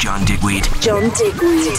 John Digweed. John Digweed.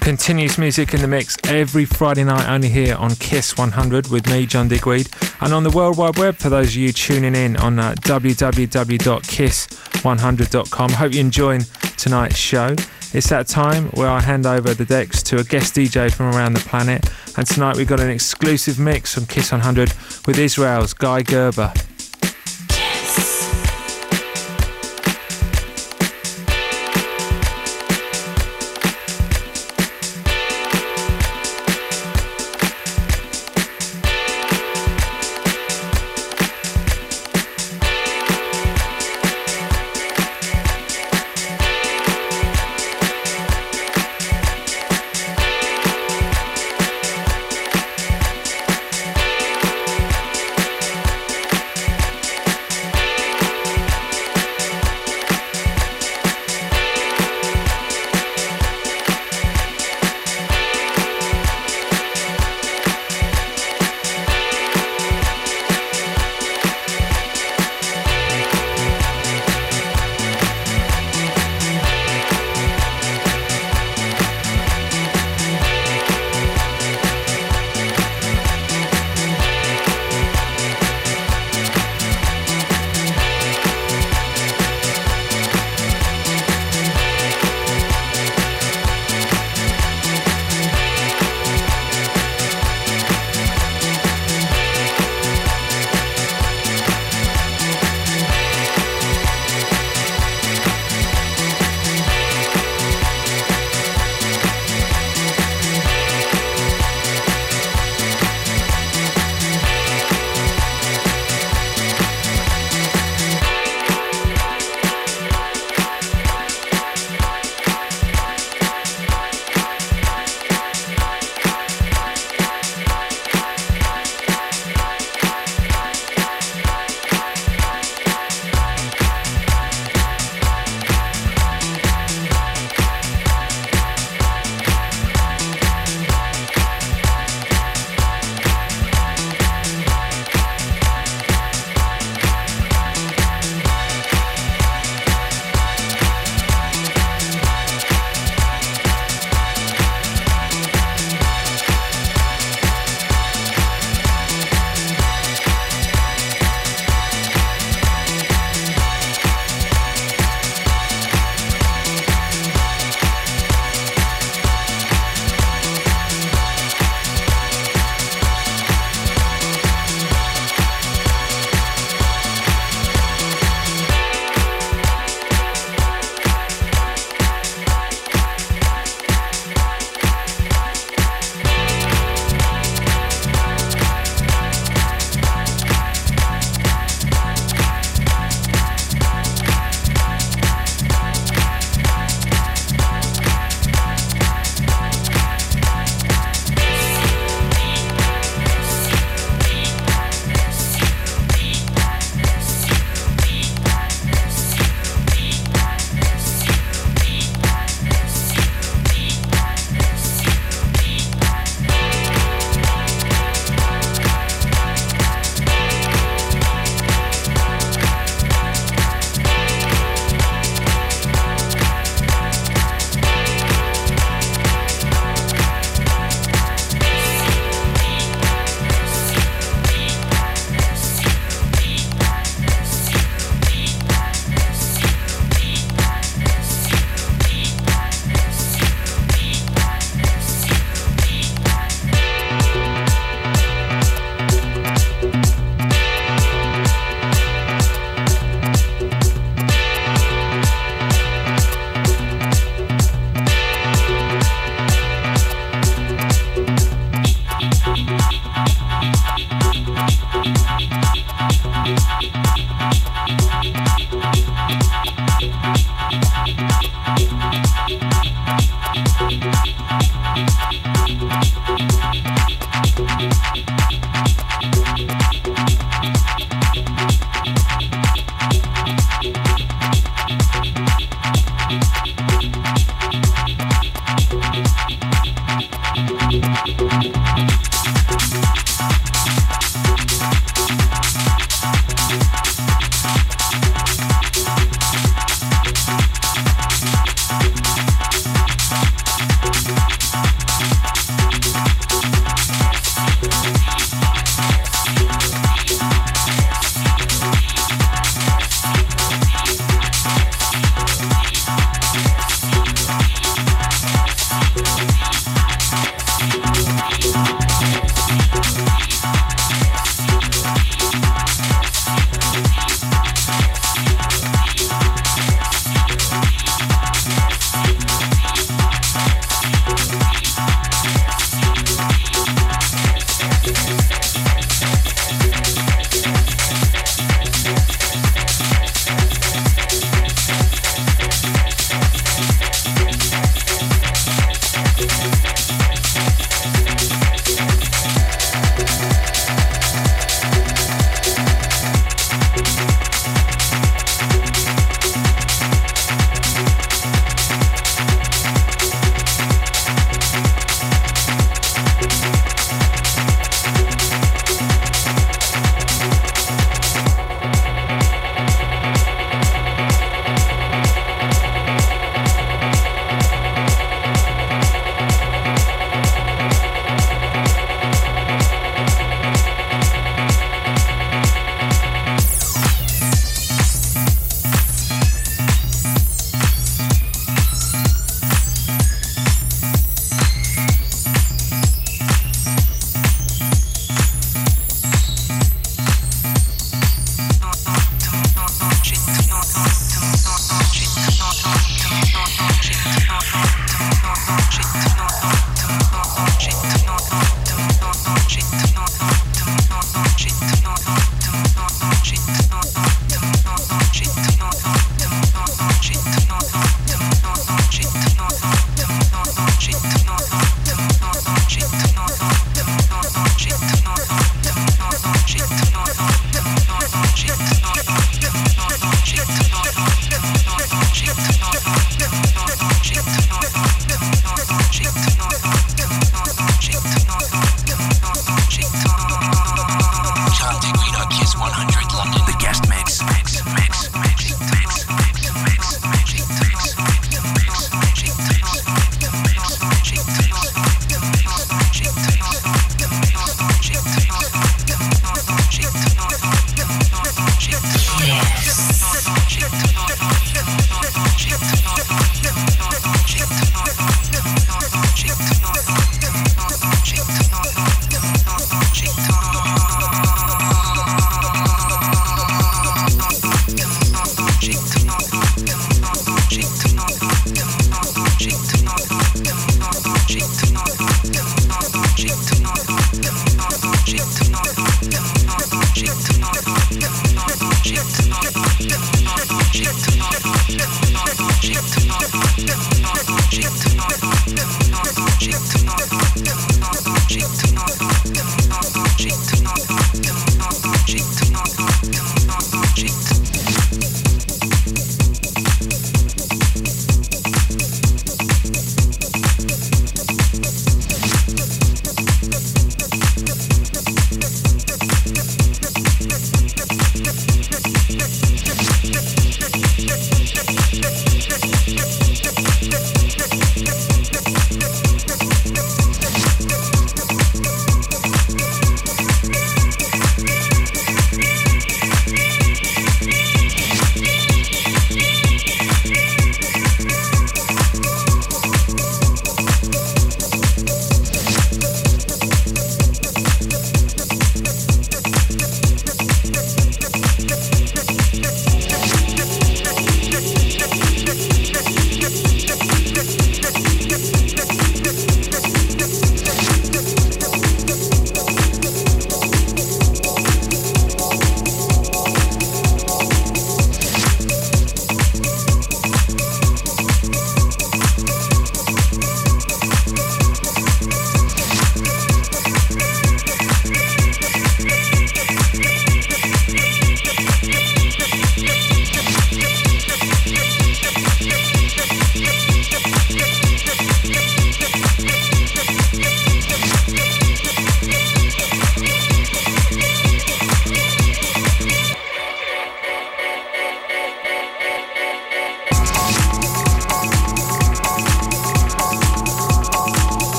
Continuous music in the mix every Friday night only here on Kiss 100 with me, John Digweed, and on the World Wide Web for those of you tuning in on uh, www.kiss100.com. Hope you're enjoying tonight's show. It's that time where I hand over the decks to a guest DJ from around the planet, and tonight we've got an exclusive mix from Kiss 100 with Israel's Guy Gerber.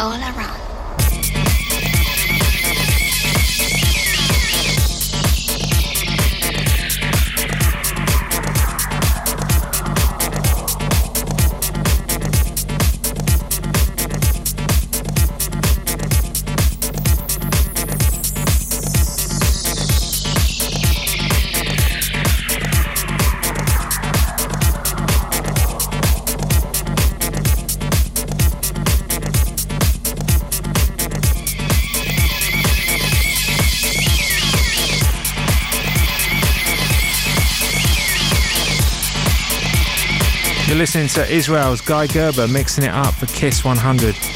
All around. Listening to Israel's Guy Gerber mixing it up for Kiss 100.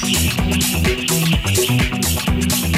Thank you.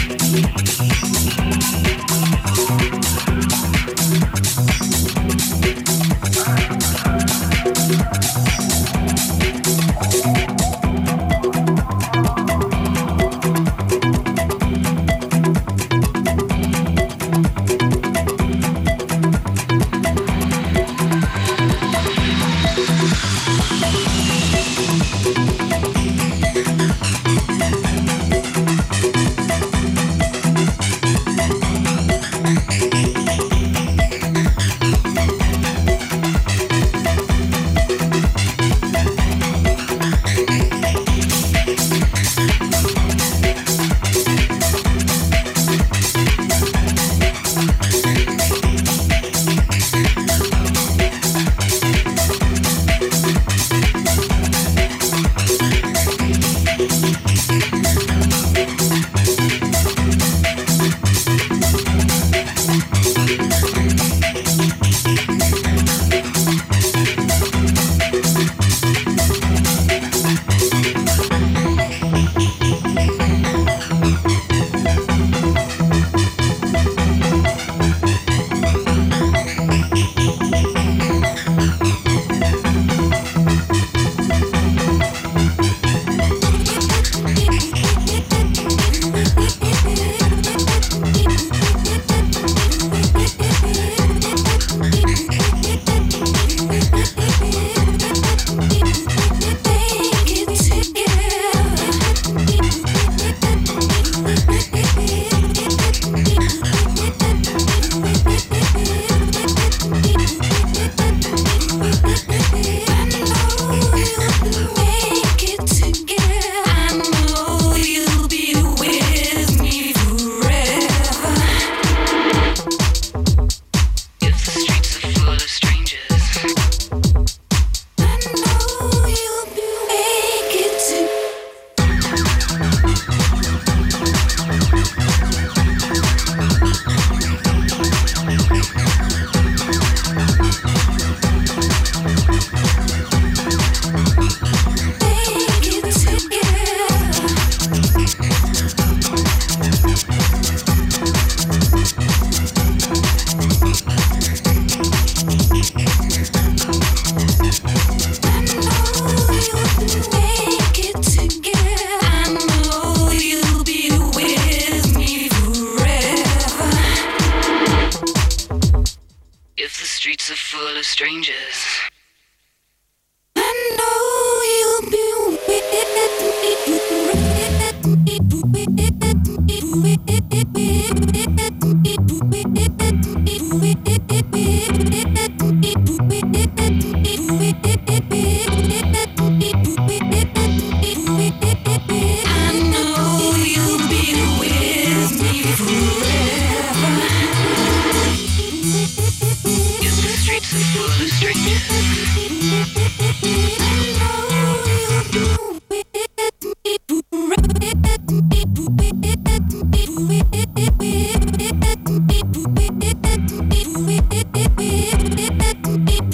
it.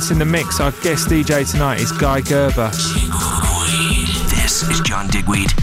Friday in the mix. Our guest DJ tonight is Guy Gerber. This is John Digweed.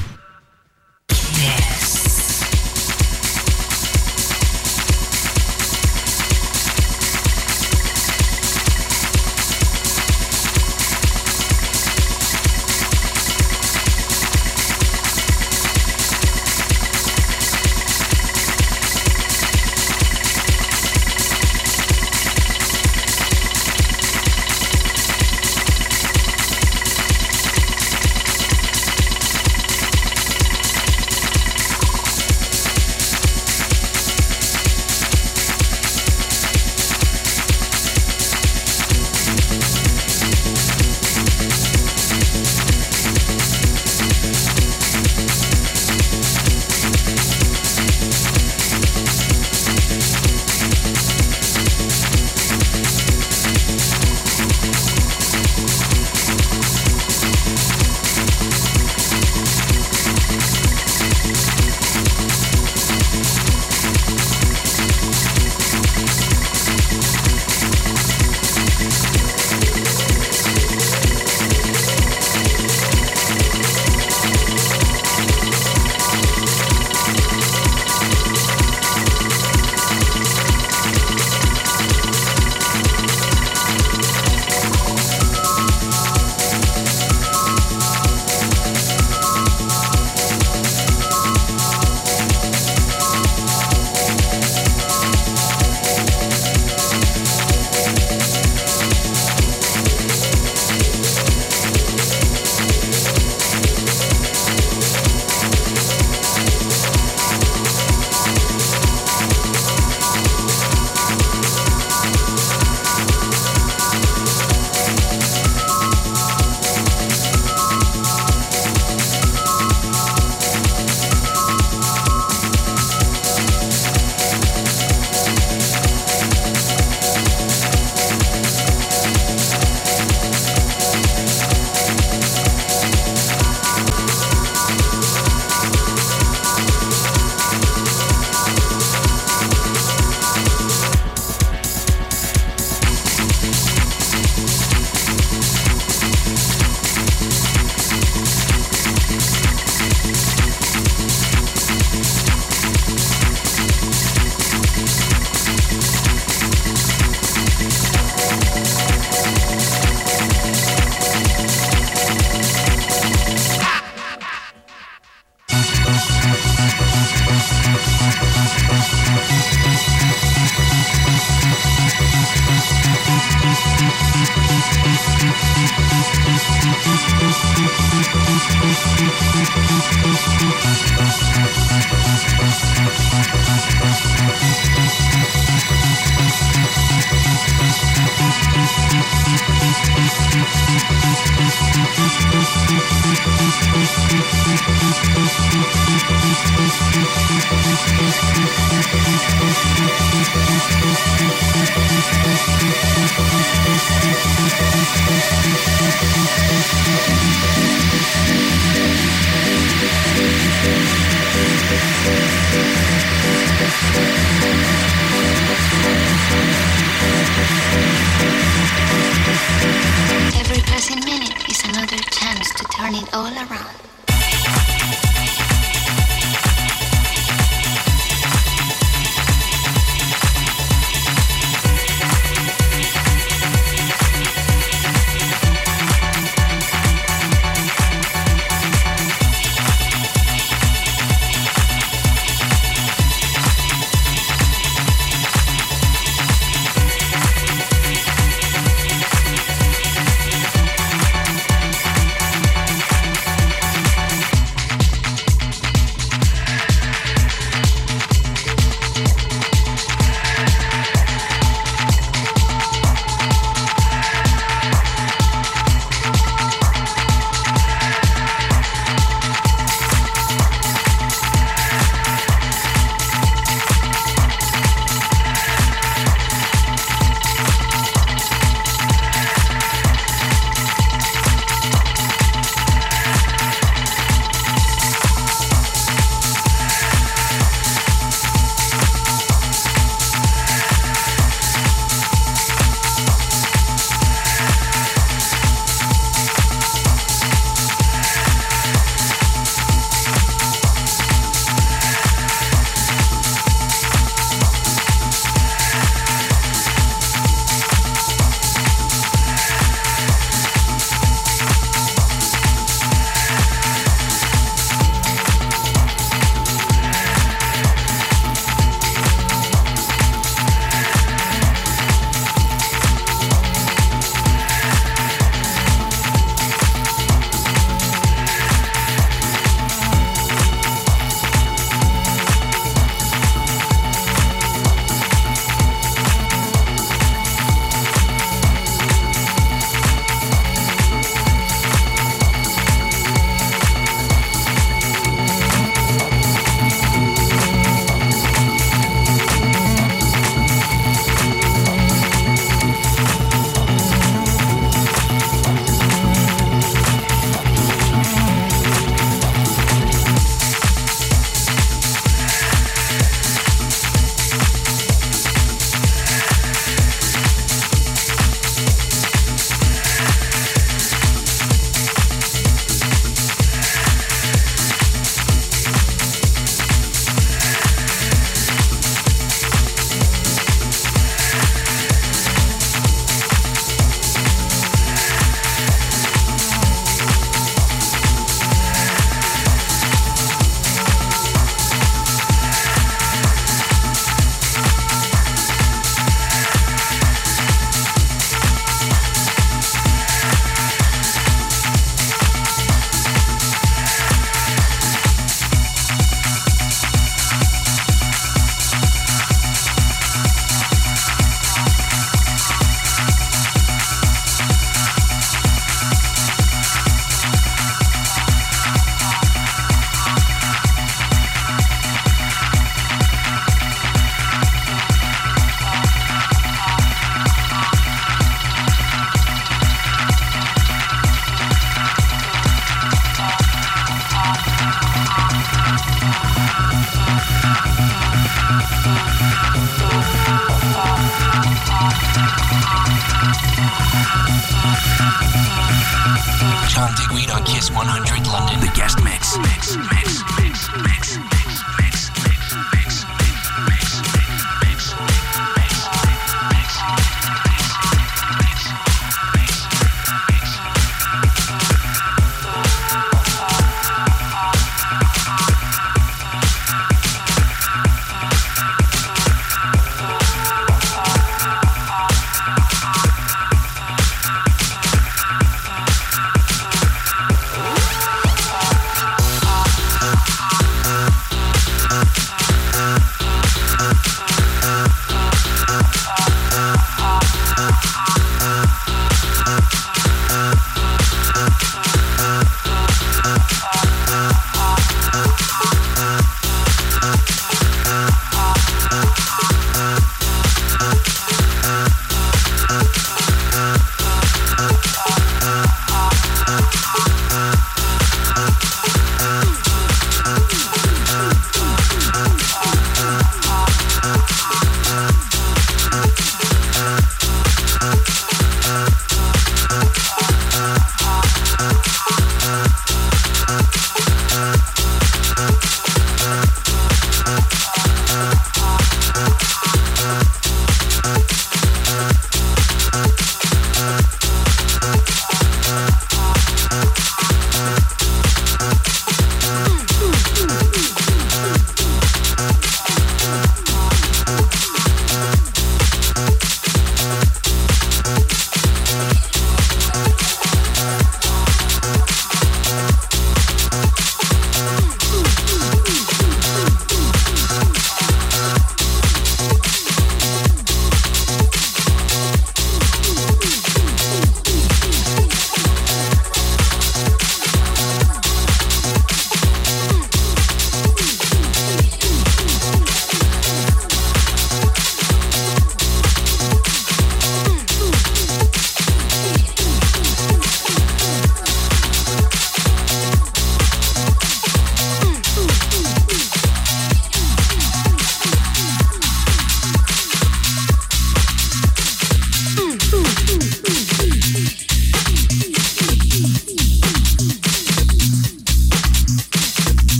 Uh,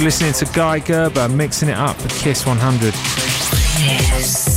You're listening to Guy Gerber mixing it up at Kiss 100. You're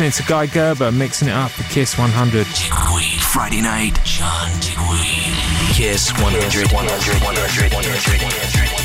listening to Guy Gerber mixing it up for Kiss 100. Digweed. Friday night, John Digweed. Kiss 100. 100. 100. 100.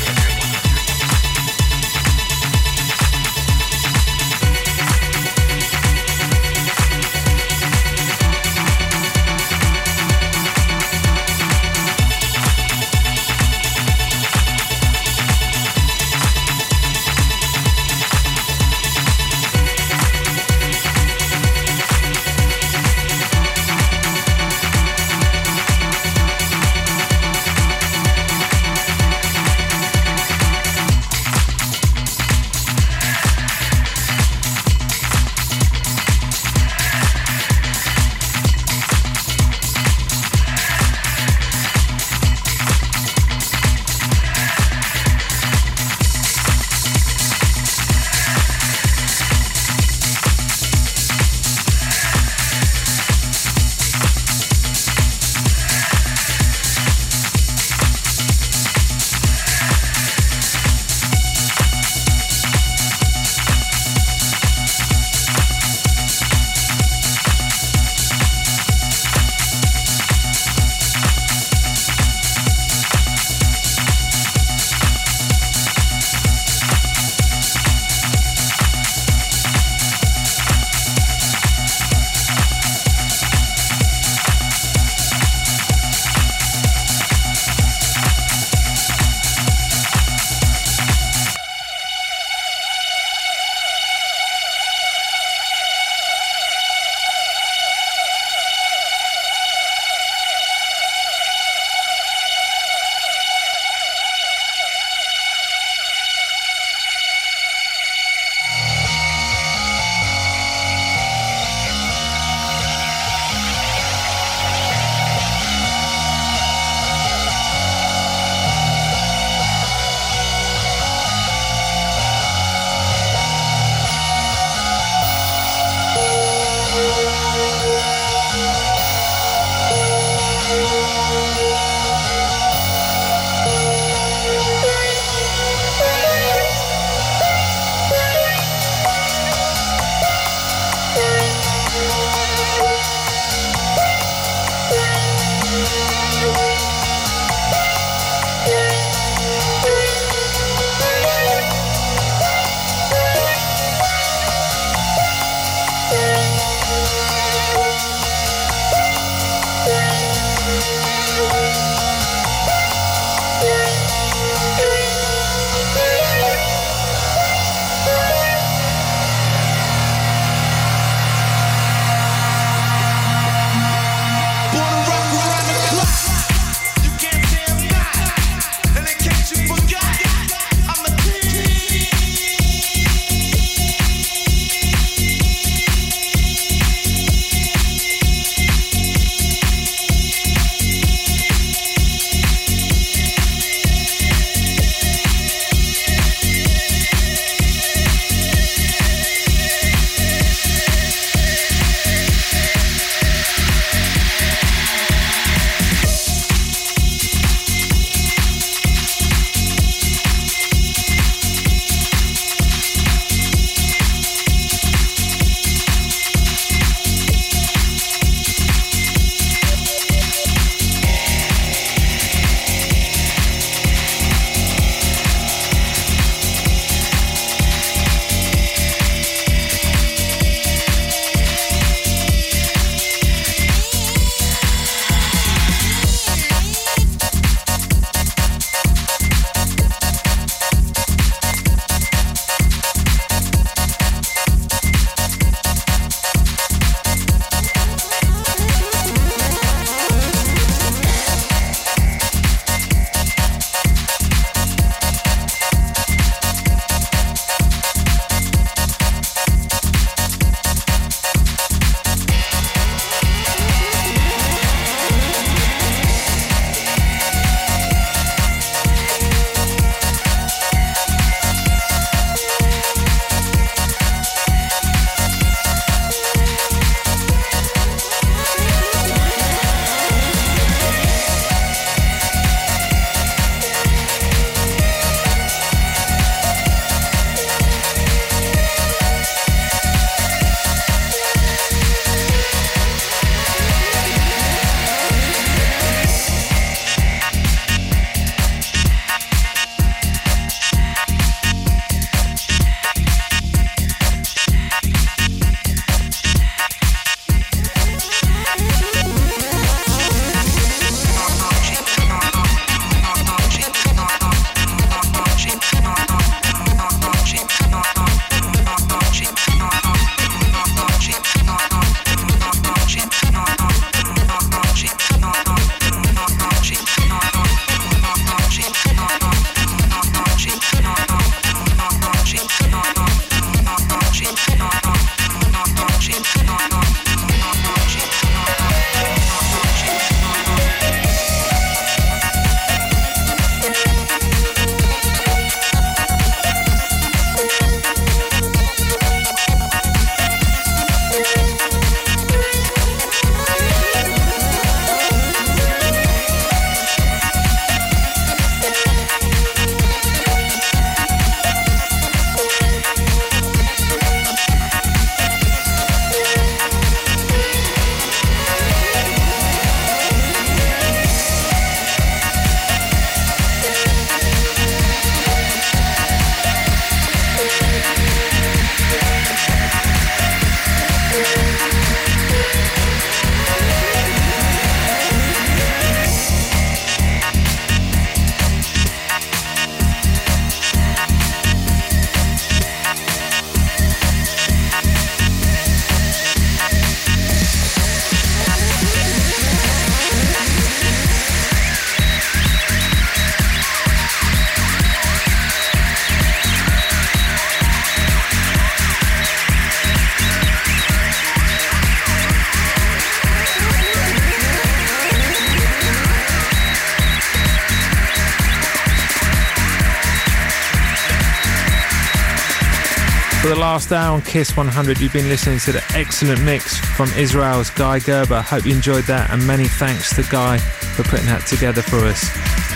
Last hour on Kiss 100, you've been listening to the excellent mix from Israel's Guy Gerber. Hope you enjoyed that, and many thanks to Guy for putting that together for us.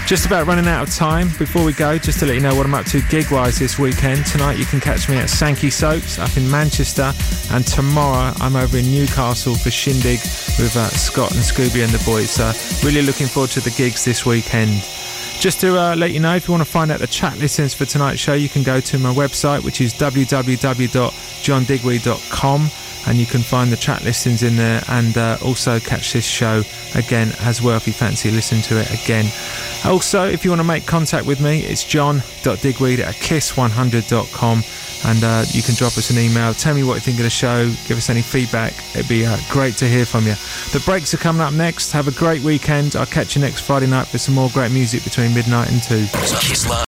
Just about running out of time. Before we go, just to let you know what I'm up to gig wise this weekend. Tonight you can catch me at Sankeys Soap up in Manchester, and tomorrow I'm over in Newcastle for Shindig with uh, Scott and Scooby and the boys. So really looking forward to the gigs this weekend. Just to uh, let you know, if you want to find out the chat listings for tonight's show, you can go to my website, which is www.johndigweed.com, and you can find the chat listings in there and uh, also catch this show again as well if you fancy listening to it again. Also, if you want to make contact with me, it's john.digweed at kiss100.com and uh, you can drop us an email. Tell me what you think of the show. Give us any feedback. It'd be uh, great to hear from you. The breaks are coming up next. Have a great weekend. I'll catch you next Friday night for some more great music between midnight and 2. Kiss